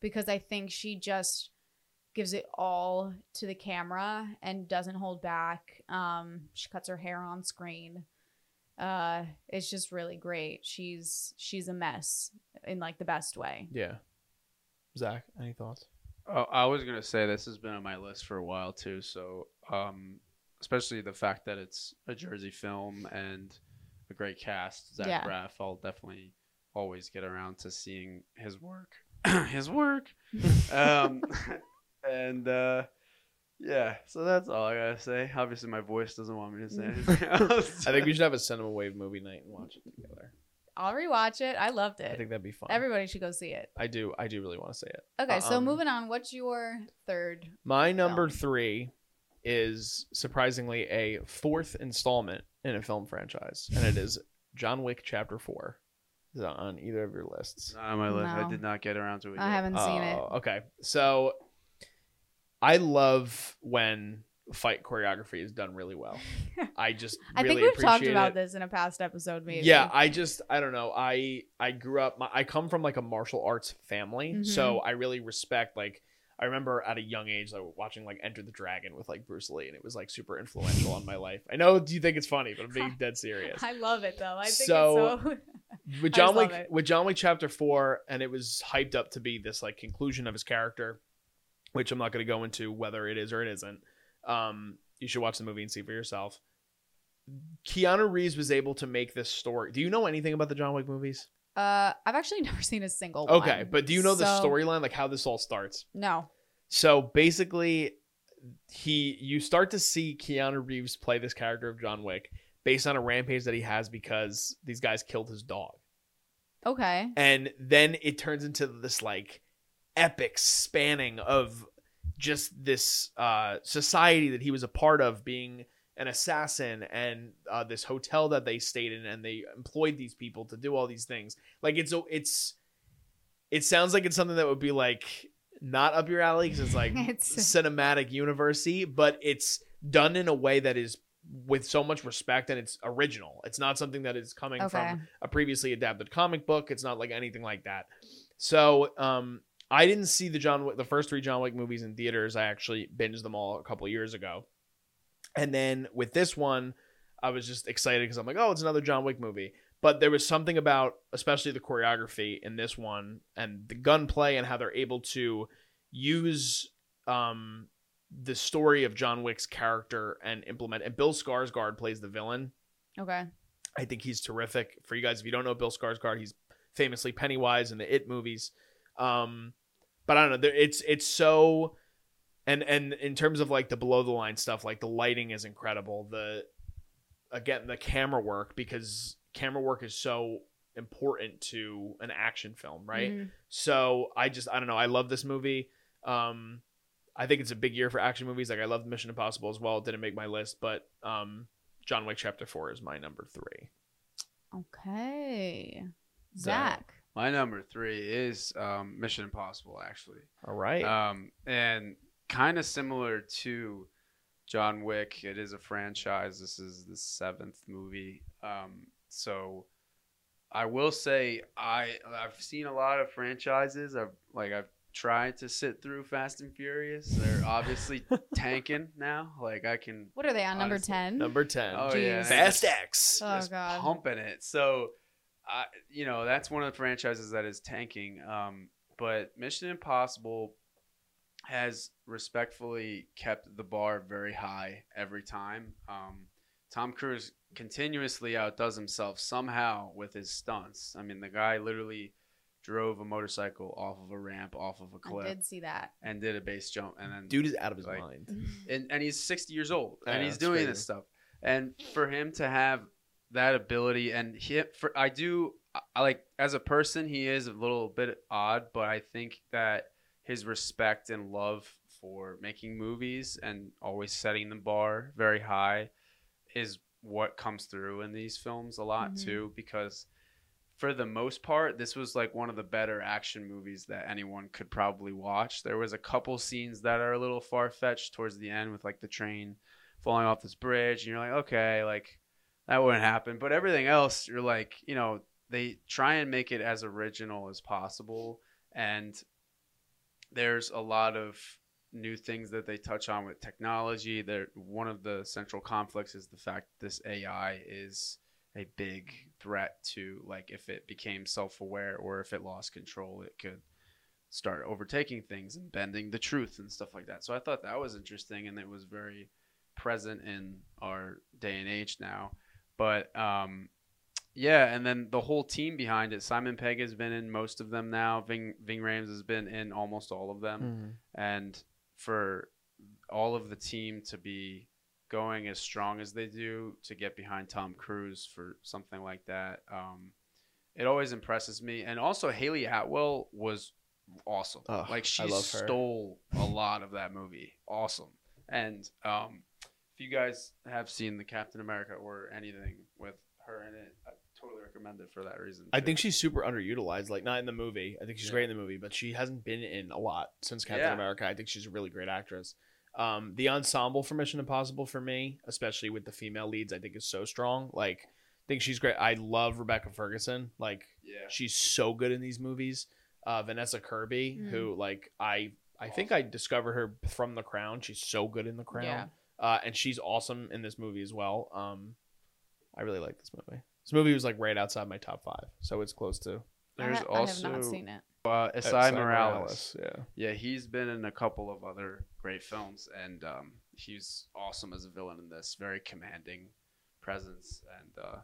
because I think she just gives it all to the camera and doesn't hold back. Um she cuts her hair on screen. Uh it's just really great. She's she's a mess in like the best way. yeah. Zach, any thoughts? Oh, I was gonna say this has been on my list for a while too. So, um, especially the fact that it's a Jersey film and a great cast, Zach Yeah. Braff. I'll definitely always get around to seeing his work. his work. um, and uh, yeah, so that's all I gotta say. Obviously, my voice doesn't want me to say anything else. I think we should have a cinema wave movie night and watch it together. I'll rewatch it. I loved it. I think that'd be fun. Everybody should go see it. I do. I do really want to see it. Okay, so Um, moving on. What's your third? My number Film. three is surprisingly a fourth installment in a film franchise, and it is John Wick Chapter Four. Is that on either of your lists? Not on my list. I did not get around to it. I yet. haven't seen it. Oh, Okay, so I love when fight choreography is done really well. I just I really think we've talked about it. this in a past episode, maybe. Yeah, I just I don't know. I I grew up. My, I come from like a martial arts family, Mhm. so I really respect like. I remember at a young age, like watching like Enter the Dragon with like Bruce Lee, and it was like super influential on my life. I know you think it's funny, but I'm being dead serious. I love it though. I think So- it's so. with John Wick with John Wick Chapter Four, and it was hyped up to be this like conclusion of his character, which I'm not going to go into whether it is or it isn't. Um, you should watch the movie and see for yourself. Keanu Reeves was able to make this story. Do you know anything about the John Wick movies? Uh, I've actually never seen a single. Okay, one. but do you know the So- storyline, like how this all starts? No. So basically, he you start to see Keanu Reeves play this character of John Wick based on a rampage that he has because these guys killed his dog. Okay. and then it turns into this like epic spanning of just this uh society that he was a part of being an assassin and uh, this hotel that they stayed in and they employed these people to do all these things like it's it's it sounds like it's something that would be like not up your alley because it's like It's- cinematic university but it's done in a way that is with so much respect and it's original it's not something that is coming Okay. from a previously adapted comic book. It's not like anything like that. So, um, I didn't see the John Wick, the first three John Wick movies in theaters. I actually binged them all a couple years ago, and then with this one, I was just excited because I'm like, oh, it's another John Wick movie. But there was something about, especially the choreography in this one and the gunplay and how they're able to use um, the story of John Wick's character and implement. And Bill Skarsgård plays the villain. Okay. I think he's terrific. For you guys, if you don't know Bill Skarsgård, he's famously Pennywise in the It movies. Um, but I don't know. It's it's so, and and in terms of like the below the line stuff, like the lighting is incredible. The again the camera work because camera work is so important to an action film, right? Mhm. So I just I don't know. I love this movie. Um, I think it's a big year for action movies. Like I love Mission Impossible as well. It didn't make my list, but um, John Wick Chapter Four is my number three. Okay. Zach. Zach. My number three is um, Mission Impossible, actually. All right. Um, and kind of similar to John Wick, it is a franchise. This is the seventh movie. Um, so I will say I I've seen a lot of franchises. I've like I've tried to sit through Fast and Furious. They're obviously tanking now. Like I can What are they on number ten? number ten. oh Jeez. yeah, Fast X. Oh just god. pumping it. So, I you know that's one of the franchises that is tanking. Um, but Mission Impossible has respectfully kept the bar very high every time. Um, Tom Cruise continuously outdoes himself somehow with his stunts. I mean, the guy literally drove a motorcycle off of a ramp, off of a cliff, I did see that. and did a base jump, and then Dude is out of his Like- mind. and, and he's 60 years old Yeah, and he's doing crazy. this stuff and for him to have that ability and he for i do I- I like as a person he is a little bit odd but i think that his respect and love for making movies and always setting the bar very high is what comes through in these films a lot Mhm. too because for the most part, this was like one of the better action movies that anyone could probably watch. There was a couple scenes that are a little far fetched towards the end with like the train falling off this bridge, and you're like, okay, like that wouldn't happen. But everything else, you're like, you know, they try and make it as original as possible, and there's a lot of new things that they touch on with technology. There, one of the central conflicts is the fact this AI is a big threat to like if it became self-aware or if it lost control it could start overtaking things and bending the truth and stuff like that so i thought that was interesting and it was very present in our day and age now but um yeah and then the whole team behind it simon pegg has been in most of them now ving ving rhames has been in almost all of them Mm-hmm. and for all of the team to be going as strong as they do to get behind Tom Cruise for something like that, um, it always impresses me. And also, Hayley Atwell was awesome. Oh, like she I love her. stole a lot of that movie. Awesome. And um, if you guys have seen the Captain America or anything with her in it, I recommend it for that reason. I too. think she's super underutilized. Like not in the movie. I think she's Yeah. great in the movie, but she hasn't been in a lot since Captain Yeah. America. I think she's a really great actress. Um, the ensemble for Mission Impossible for me, especially with the female leads, I think is so strong. Like, I think she's great. I love Rebecca Ferguson. Like, yeah. she's so good in these movies. Uh, Vanessa Kirby, Mm. who like I I think I discovered her from The Crown. She's so good in The Crown. Yeah. Uh, and she's awesome in this movie as well. Um, I really like this movie. This movie was like right outside my top five, so it's close to There's I, ha- also I have not seen it. uh, Esai Esai Morales. Yeah. Yeah, he's been in a couple of other great films, and um, he's awesome as a villain in this. Very commanding presence and uh,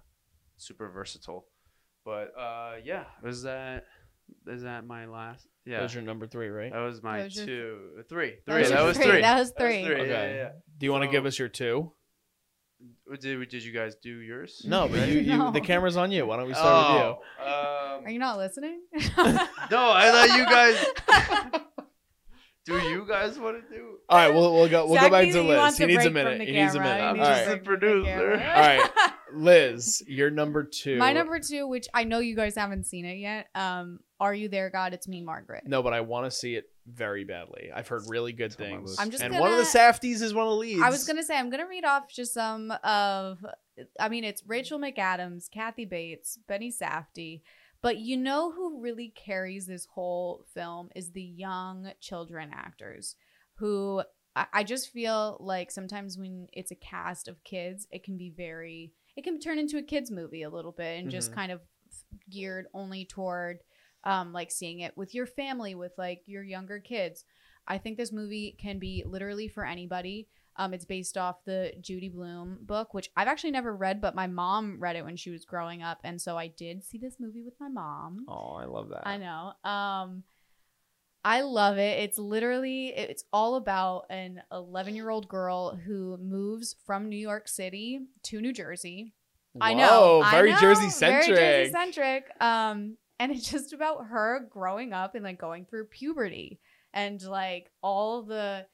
super versatile. But uh, yeah, was that is that my last? Yeah, That was your number three, right? that was my That was your- two, three, That was That was three. three. That was That was three. three. Yeah, Okay. yeah, yeah. Do you want to give us your two? Did did you guys do yours? No, but you, you No. the camera's on you. Why don't we start Oh, um, Are you not listening? no, I thought you guys. do you guys want to do? with you? All right, we'll we'll go we'll Zach go back needs- to he Liz. wants He a needs a break from minute. the He needs a camera. minute. He All needs a right, break The producer. All right. Liz, you're number two. My number two, which I know you guys haven't seen it yet. Um, Are You There, God? It's Me, Margaret. No, but I want to see it very badly. I've heard really good It's on my things. list. I'm just and gonna, one of the Safdies is one of the leads. I was gonna say I'm gonna read off just some of. I mean, it's Rachel McAdams, Kathy Bates, Benny Safdie, but you know who really carries this whole film is the young children actors, who I, I just feel like sometimes when it's a cast of kids, it can be very. It can turn into a kids movie a little bit and just Mhm. kind of geared only toward um like seeing it with your family with like your younger kids. I think this movie can be literally for anybody. Um, it's based off the Judy Blume book, which I've actually never read, but my mom read it when she was growing up, and so I did see this movie with my mom. Oh, I love that. I know. Um, I love it. It's literally it's all about an 11 year old girl who moves from New York City to New Jersey. I know. Whoa, I very know, Jersey centric. Very Jersey centric. Um, and it's just about her growing up and like going through puberty and like all the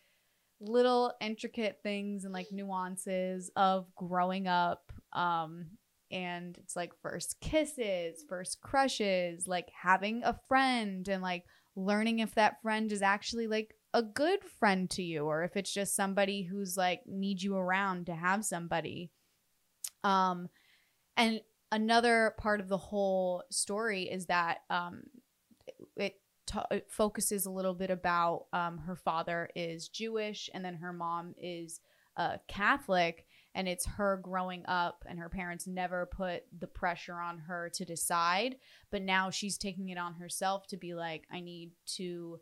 little intricate things and like nuances of growing up. Um, and it's like first kisses, first crushes, like having a friend and like learning if that friend is actually like a good friend to you or if it's just somebody who's like needs you around to have somebody. Um, and another part of the whole story is that um, it, it focuses a little bit about um, her father is Jewish and then her mom is uh, Catholic, and it's her growing up, and her parents never put the pressure on her to decide, but now she's taking it on herself to be like, I need to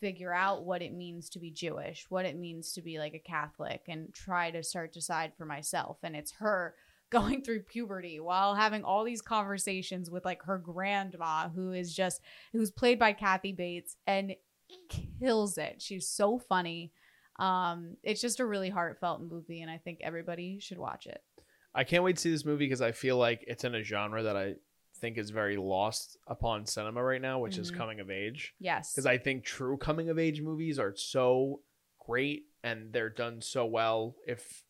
figure out what it means to be Jewish, what it means to be like a Catholic, and try to start decide for myself. And it's her going through puberty while having all these conversations with like her grandma who is just who's played by Kathy Bates and kills it. She's so funny. Um it's just a really heartfelt movie and I think everybody should watch it. I can't wait to see this movie because I feel like it's in a genre that I think is very lost upon cinema right now, which is Mhm. coming of age. Yes. Because I think true coming of age movies are so great and they're done so well if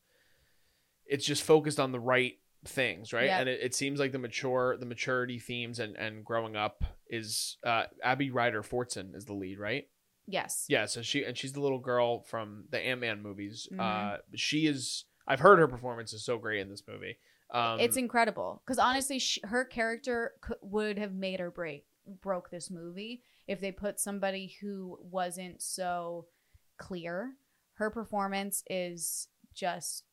it's just focused on the right things, right? And it, it seems like the mature, the maturity themes and and growing up is uh Abby Ryder Fortson is the lead, right? Yes. Yeah, so she and she's the little girl from the Ant Man movies. Mhm. Uh, she is. I've heard her performance is so great in this movie. Um, it's incredible because honestly, sh- her character could, would have made or break broke this movie if they put somebody who wasn't so clear. Her performance is just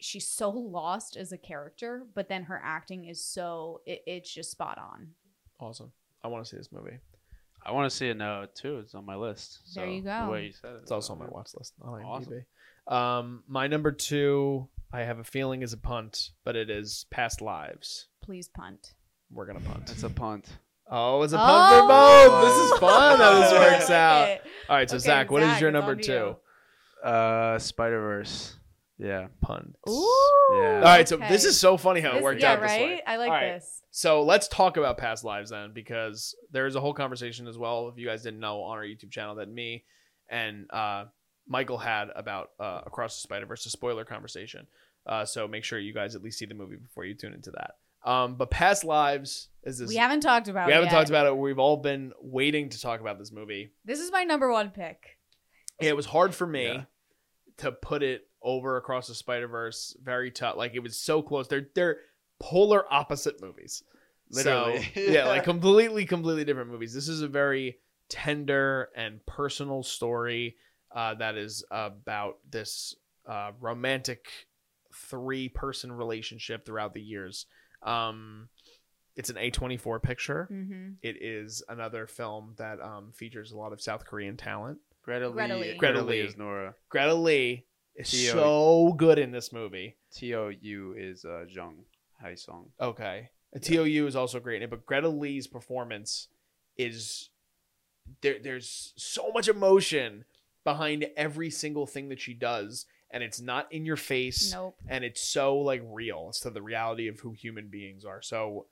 she's so lost as a character, but then her acting is so it, it's just spot on. awesome. I want to see this movie. I want to see it now too. It's on my list. There you go. The way you said it, It's also on my watch list on Awesome. IMDb. Um, my number two, I have a feeling is a punt, but it is Past Lives. Please punt. We're gonna punt. It's a punt. Oh, it's a punt for both. This is fun how this Oh, works out. All right, so Okay, Zach, what is Zach, your number two? you. Uh, Spider Verse. Yeah. Punt. Ooh. Yeah. All right, so okay. this is so funny how it This- worked yeah, out this right? way. I like All right. this. So let's talk about past lives then, because there's a whole conversation as well. If you guys didn't know on our YouTube channel that me and uh, Michael had about uh, Across the Spider Verse, a spoiler conversation. Uh, so make sure you guys at least see the movie before you tune into that. Um, but past lives is this. We haven't talked about we haven't yet. talked about it. We've all been waiting to talk about this movie. This is my number one pick. It was hard for me Yeah. to put it over across the Spider Verse. Very tough. Like it was so close. They're they're polar opposite movies. Literally. So, yeah, like completely, completely different movies. This is a very tender and personal story uh, that is about this uh, romantic three person relationship throughout the years. Um, it's an A24 picture. Mm-hmm. It is another film that um, features a lot of South Korean talent. Greta Lee. Greta Lee. Greta Lee. is Nora. Greta Lee is Theo. so good in this movie. Teo Yoo is uh, Jung Hae Sung. Okay. Teo Yoo is also great in it, but Greta Lee's performance is there there's so much emotion behind every single thing that she does and it's not in your face Nope. and it's so like real. It's to the reality of who human beings are. So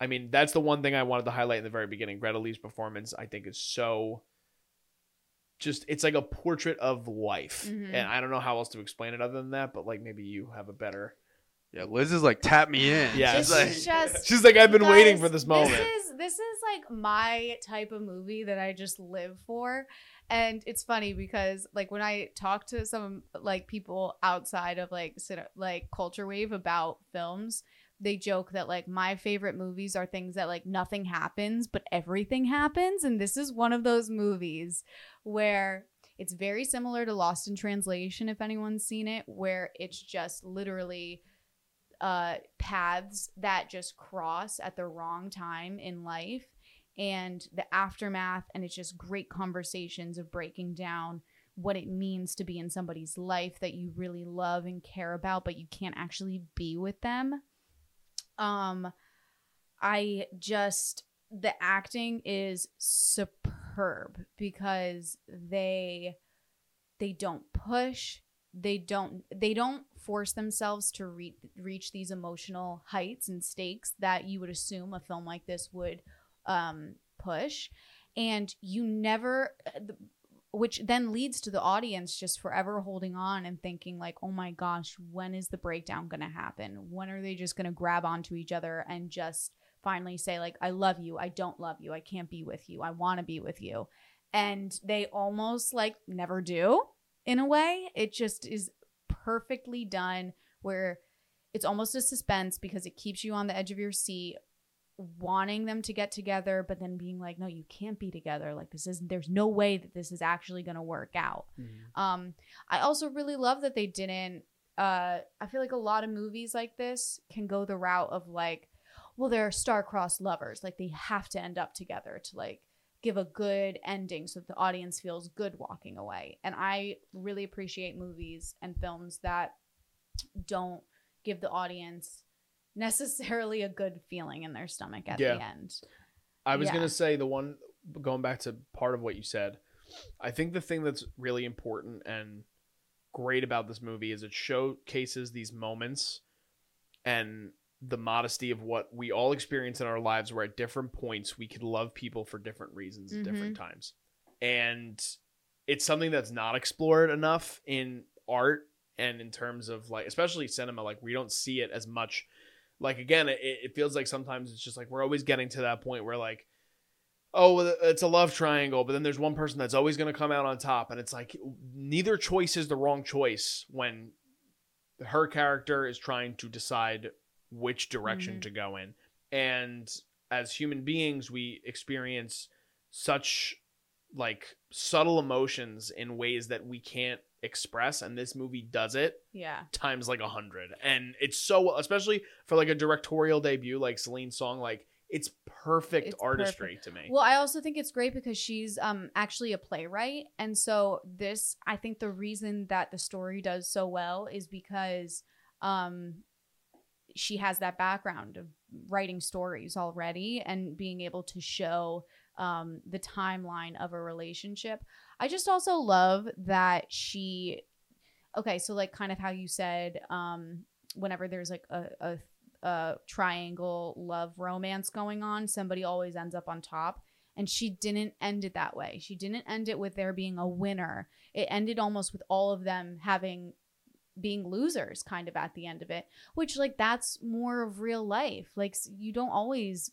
I mean, that's the one thing I wanted to highlight in the very beginning. Greta Lee's performance I think is so just it's like a portrait of life. Mhm. And I don't know how else to explain it other than that, but like maybe you have a better Yeah, Liz is like tap me in. Yeah, she's like- just She's like I've been You waiting for this moment. This is this is like my type of movie that I just live for. And it's funny because like when I talk to some like people outside of like cine- like culture wave about films, they joke that like my favorite movies are things that like nothing happens but everything happens. And this is one of those movies where it's very similar to Lost in Translation if anyone's seen it where it's just literally uh paths that just cross at the wrong time in life. And the aftermath and it's just great conversations of breaking down what it means to be in somebody's life that you really love and care about but you can't actually be with them um i just the acting is superb because they they don't push they don't they don't force themselves to re- reach these emotional heights and stakes that you would assume a film like this would um push. And you never which then leads to the audience just forever holding on and thinking like oh my gosh when is the breakdown going to happen? When are they just going to grab onto each other and just finally say like i love you. I don't love you. I can't be with you. I want to be with you and they almost like never do in a way. It just is perfectly done where it's almost a suspense because it keeps you on the edge of your seat wanting them to get together but then being like no you can't be together. Like this isn't. there's no way that this is actually going to work out. Um i also really love that they didn't uh i feel like a lot of movies like this can go the route of like well they're star-crossed lovers. Like they have to end up together to like give a good ending so that the audience feels good walking away. And i really appreciate movies and films that don't give the audience necessarily a good feeling in their stomach at Yeah. the end I was Yeah. gonna say the one going back to part of what you said. I think the thing that's really important and great about this movie is it showcases these moments and the modesty of what we all experience in our lives where at different points we can love people for different reasons at different mm-hmm. times. And it's something that's not explored enough in art and in terms of like especially cinema like we don't see it as much like again, it, it feels like sometimes it's just like we're always getting to that point where like, oh, it's a love triangle, but then there's one person that's always going to come out on top, and it's like neither choice is the wrong choice when her character is trying to decide which direction Mhm. to go in, and as human beings, we experience such like subtle emotions in ways that we can't express and this movie does it Yeah. times like a hundred and it's so especially for like a directorial debut like Celine Song like it's perfect It's artistry to me Well, I also think it's great because she's um actually a playwright, and so this I think the reason that the story does so well is because um she has that background of writing stories already and being able to show um the timeline of a relationship. I just also love that she okay, so like kind of how you said um whenever there's like a, a a triangle love romance going on, somebody always ends up on top. And she didn't end it that way. She didn't end it with there being a winner. It ended almost with all of them having being losers kind of at the end of it, which like that's more of real life. Like you don't always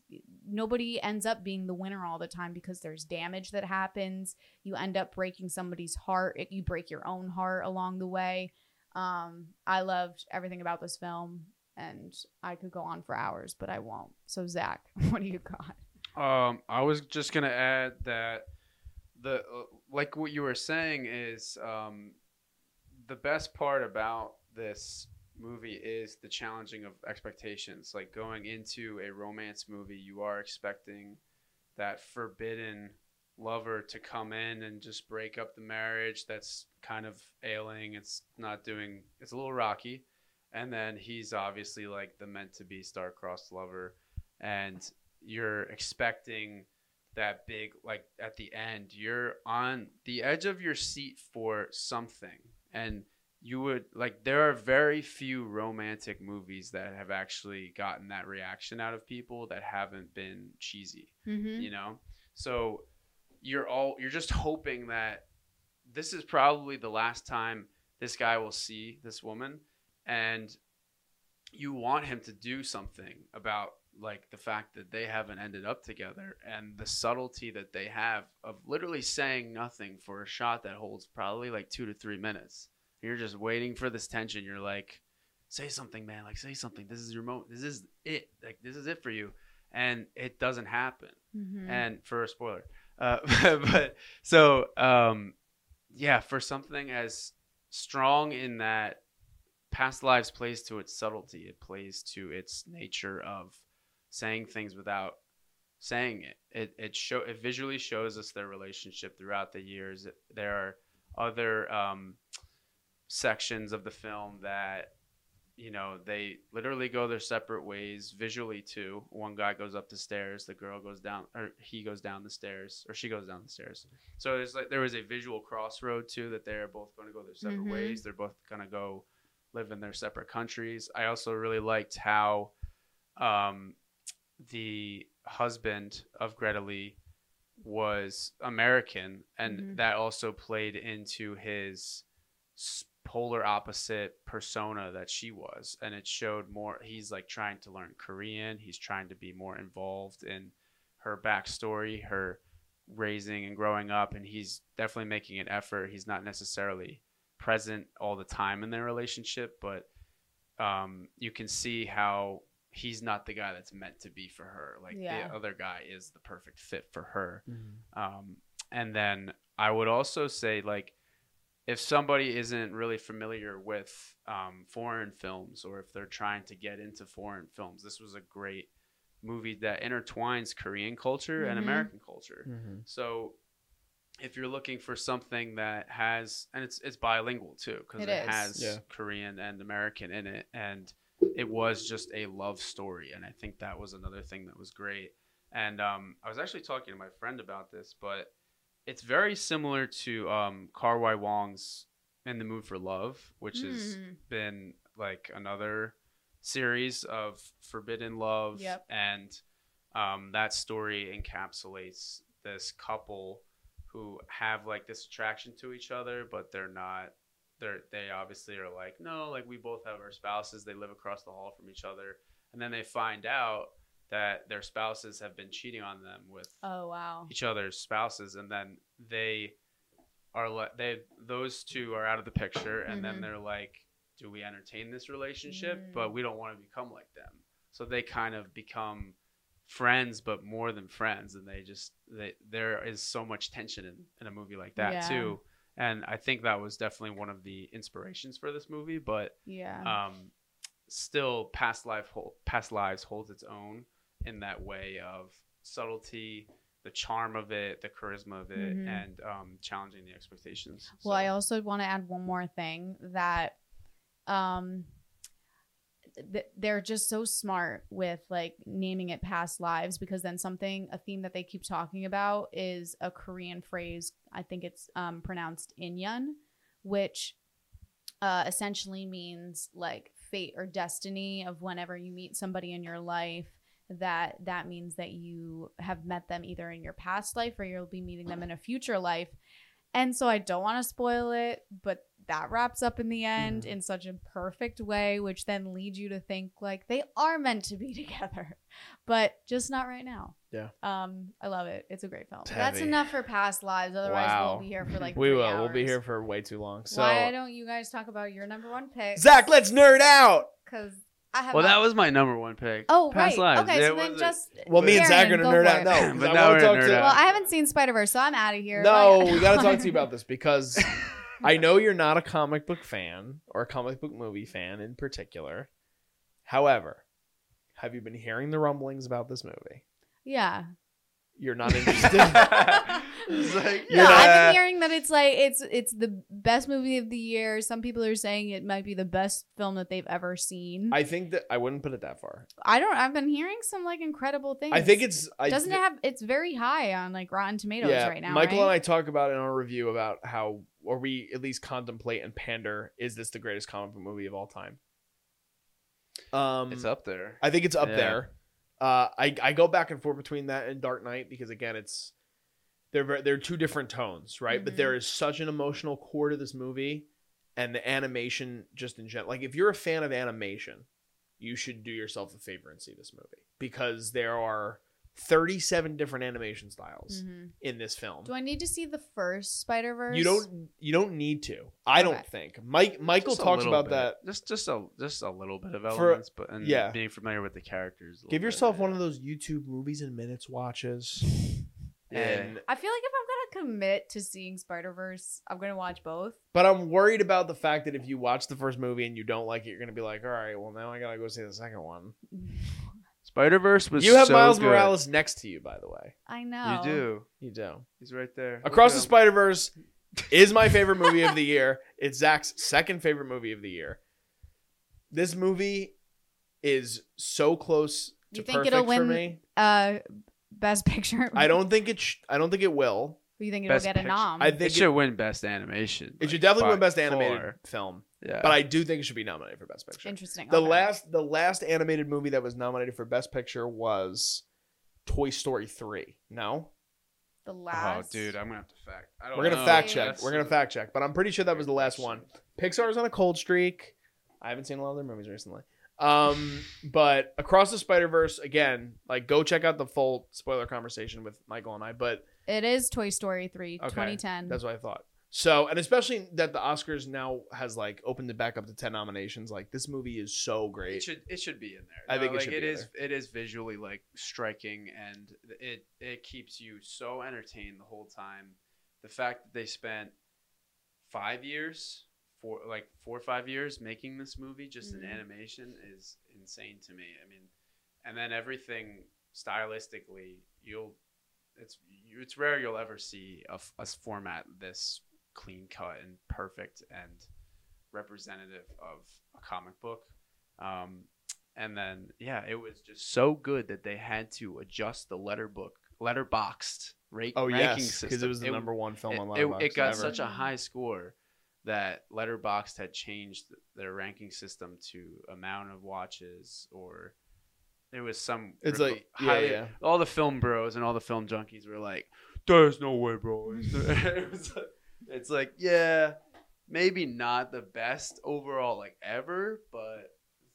nobody ends up being the winner all the time because there's damage that happens. You end up breaking somebody's heart. You break your own heart along the way. Um, I loved everything about this film, and I could go on for hours, but I won't. So Zach, what do you got? Um, I was just gonna add that the uh, like what you were saying is um, the best part about this movie is the challenging of expectations. Like going into a romance movie, you are expecting that forbidden lover to come in and just break up the marriage that's kind of ailing. It's not doing. It's a little rocky, and then he's obviously like the meant to be star-crossed lover, and you're expecting that big like at the end you're on the edge of your seat for something and you would like there are very few romantic movies that have actually gotten that reaction out of people that haven't been cheesy Mm-hmm. you know so you're all you're just hoping that this is probably the last time this guy will see this woman and you want him to do something about like the fact that they haven't ended up together and the subtlety that they have of literally saying nothing for a shot that holds probably like 2 to 3 minutes. You're just waiting for this tension. You're like say something man. Like say something. This is your moment. This is it. Like this is it for you. And it doesn't happen. Mm-hmm. and for a spoiler uh, but so um yeah for something as strong in that past lives plays to its subtlety it plays to its nature of saying things without saying it. It it show it visually shows us their relationship throughout the years. There are other um sections of the film that you know they literally go their separate ways visually too. One guy goes up the stairs the girl goes down or he goes down the stairs or she goes down the stairs. So there's like there was a visual crossroad too that they're both going to go their separate Mhm. ways. They're both going to go live in their separate countries. I also really liked how um the husband of greta lee was american and Mhm. that also played into his polar opposite persona that she was and it showed more he's like trying to learn korean he's trying to be more involved in her backstory her raising and growing up and he's definitely making an effort he's not necessarily present all the time in their relationship but um, you can see how he's not the guy that's meant to be for her like Yeah. the other guy is the perfect fit for her um, and then I would also say, like, if somebody isn't really familiar with um, foreign films or if they're trying to get into foreign films, this was a great movie that intertwines Korean culture and Mhm. American culture. Mm-hmm. So if you're looking for something that has, and it's it's bilingual too, because It it, is. has Yeah. Korean and American in it, and it was just a love story, and I think that was another thing that was great. And um, I was actually talking to my friend about this, but it's very similar to um, Karwai Wong's "In the Mood for Love," which has Mhm. been like another series of forbidden love Yep. and um, that story encapsulates this couple who have like this attraction to each other but they're not they're they obviously are like no like we both have our spouses they live across the hall from each other and then they find out that their spouses have been cheating on them with Oh wow. each other's spouses, and then they are like they those two are out of the picture, and then Mhm. they're like, "Do we entertain this relationship?" Mm. But we don't want to become like them, so they kind of become friends, but more than friends, and they just they there is so much tension in, in a movie like that Yeah. too, and I think that was definitely one of the inspirations for this movie, but Yeah. um, still past life hold, past lives holds its own in that way of subtlety the charm of it the charisma of it Mhm. and um, challenging the expectations Well, I also want to add one more thing that um they're just so smart with like naming it past lives because then something a theme that they keep talking about is a Korean phrase I think it's um pronounced inyan which uh essentially means like fate or destiny of whenever you meet somebody in your life that that means that you have met them either in your past life or you'll be meeting them in a future life. And so I don't want to spoil it, but that wraps up in the end in such a perfect way, which then leads you to think like they are meant to be together, but just not right now. Yeah. Um, I love it. It's a great film. It's That's enough for past lives. Otherwise, Wow. we'll be here for like we three will. We'll be here for way too long. So Why don't you guys talk about your number one pick? Zach, let's nerd out. because I have. well a- that was my number one pick Oh past right. lives Okay, It so then just. Well, me and Zach are gonna nerd out. it. No, 'cause But I now wanna we're talk nerd to- out. Well, I haven't seen Spider Verse, so I'm out of here. No, we got to talk to you about this because I know you're not a comic book fan or a comic book movie fan in particular. However, have you been hearing the rumblings about this movie? yeah. You're not interested. It's like, You're yeah, not- I've been hearing that it's like it's it's the best movie of the year. Some people are saying it might be the best film that they've ever seen. I, I think that I wouldn't put it that far. I don't. I've been hearing some like incredible things. I think it's. I doesn't thi- it have? It's very high on like Rotten Tomatoes yeah, right now. Michael right? and I talk about in our review about how, or we at least contemplate and pander, is this the greatest comic book movie of all time? Um, it's up there I think it's up Yeah. there. Uh, I I go back and forth between that and Dark Knight because again, it's they're very, they're two different tones, right? But Mhm. there is such an emotional core to this movie, and the animation just in general. Like if you're a fan of animation, you should do yourself a favor and see this movie because there are 37 different animation styles Mhm. in this film. Do I need to see the first Spider Verse? You don't you don't need to. I don't think. Mike Michael Just talks about bit. that. just just a just a little bit of For- elements but and yeah. being familiar with the characters a little Give bit, yourself yeah. one of those YouTube movies and minutes watches. Yeah. And I feel like if I'm gonna commit to seeing Spider Verse, I'm gonna watch both. But I'm worried about the fact that if you watch the first movie and you don't like it, you're gonna be like, all right, well now I gotta go see the second one. Spider Verse was you have so Miles good. Morales next to you, by the way. I know. You do. You do. He's right there. Across the Look. Spider Verse is my favorite movie of the year. It's Zach's second favorite movie of the year. This movie is so close to You think perfect it'll for win- me. Uh, Best Picture. I don't think it. Sh- I don't think it will. You think it'll Best get a Picture. nom? I It think it, should win Best Animation. it should definitely win Best Animated far. film. Yeah. But I do think it should be nominated for Best Picture. Interesting. The okay. last the last animated movie that was nominated for Best Picture was Toy Story 3. No? The last. oh, dude, I'm gonna have to fact. I don't We're gonna know. fact check. That's We're gonna fact check. But I'm pretty sure that was the last one. question. Pixar's on a cold streak. I haven't seen a lot of their movies recently. Um, but Across the Spider Verse again, like go check out the full spoiler conversation with Michael and I. But It is Toy Story 3, Okay, 2010. that's what I thought. So, and especially that the Oscars now has like opened it back up to ten nominations. Like this movie is so great. It should it should be in there. I think it like should it be in is it is visually like striking and it it keeps you so entertained the whole time. The fact that they spent five years, four like four or five years making this movie just Mhm. in animation is insane to me. I mean, and then everything stylistically, you'll it's it's rare you'll ever see a, a format this clean cut and perfect and representative of a comic book. Um, and then yeah, it was just so good that they had to adjust the letter book Letterboxd rate oh ranking yes, because it was the number one film it, on it- it got ever. such a high score that Letterboxd had changed their ranking system to amount of watches or there was some It's rep- like yeah, highly- yeah. all the film bros and all the film junkies were like, "There's no way, bro." it was like, it's like, yeah, maybe not the best overall like ever, but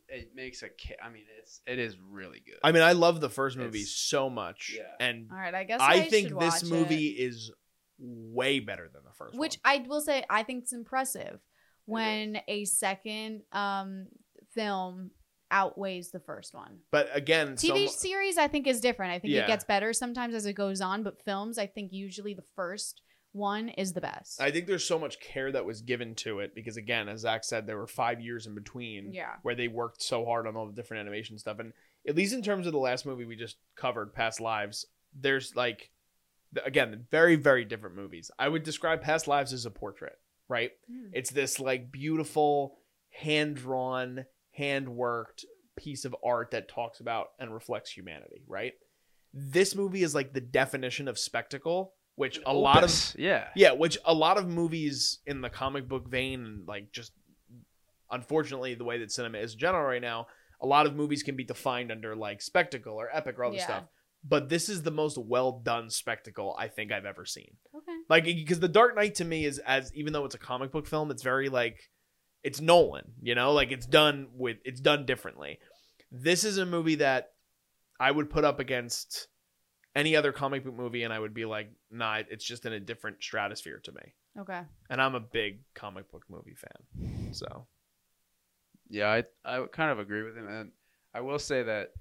it makes a. Ki- I mean, it's it is really good. I mean, I love the first movie It's- so much, yeah. and All right, I guess I, I, think this watch movie it. is way better than the first which one. I will say I think it's impressive when a second um film outweighs the first one. But again, TV some- series I think is different. I think Yeah. it gets better sometimes as it goes on, but films I think usually the first one is the best. I think there's so much care that was given to it because, again, as Zach said, there were five years in between yeah. where they worked so hard on all the different animation stuff. And at least in terms of the last movie we just covered, Past Lives, there's like, again, very, very different movies. I would describe Past Lives as a portrait, right? Hmm. It's this like beautiful, hand drawn, hand worked piece of art that talks about and reflects humanity, right? This movie is like the definition of spectacle, which a lot of yeah. yeah, which a lot of movies in the comic book vein and like just unfortunately the way that cinema is general right now, a lot of movies can be defined under like spectacle or epic or all this Yeah. stuff. But this is the most well done spectacle I think I've ever seen. Okay. Like because The Dark Knight to me is as even though it's a comic book film, it's very like it's Nolan, you know, like it's done with it's done differently. This is a movie that I would put up against any other comic book movie and I would be like, nah, it's just in a different stratosphere to me. Okay. And I'm a big comic book movie fan. So Yeah, I I kind of agree with him, and I will say that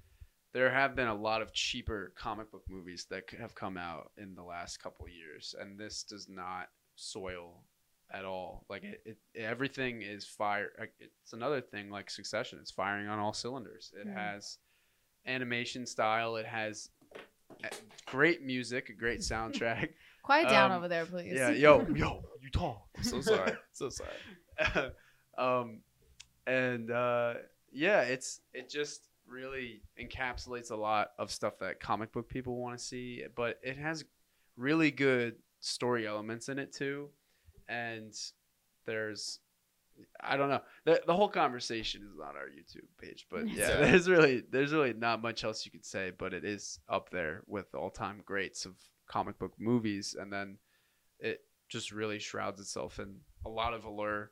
there have been a lot of cheaper comic book movies that have come out in the last couple years, and this does not soil at all. Like it, it everything is fire. It's another thing like Succession. It's firing on all cylinders. It Mhm. has animation style. It has uh, great music, a great soundtrack. Quiet down Um, over there, please. yeah, yo, yo, you talk. so sorry. so sorry. um, and uh, yeah, it's it just really encapsulates a lot of stuff that comic book people want to see, but it has really good story elements in it too, and there's I don't know the the whole conversation is on our YouTube page, but yeah, Yeah. there's really there's really not much else you could say, but it is up there with all time greats of comic book movies, and then it just really shrouds itself in a lot of allure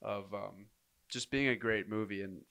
of um, just being a great movie and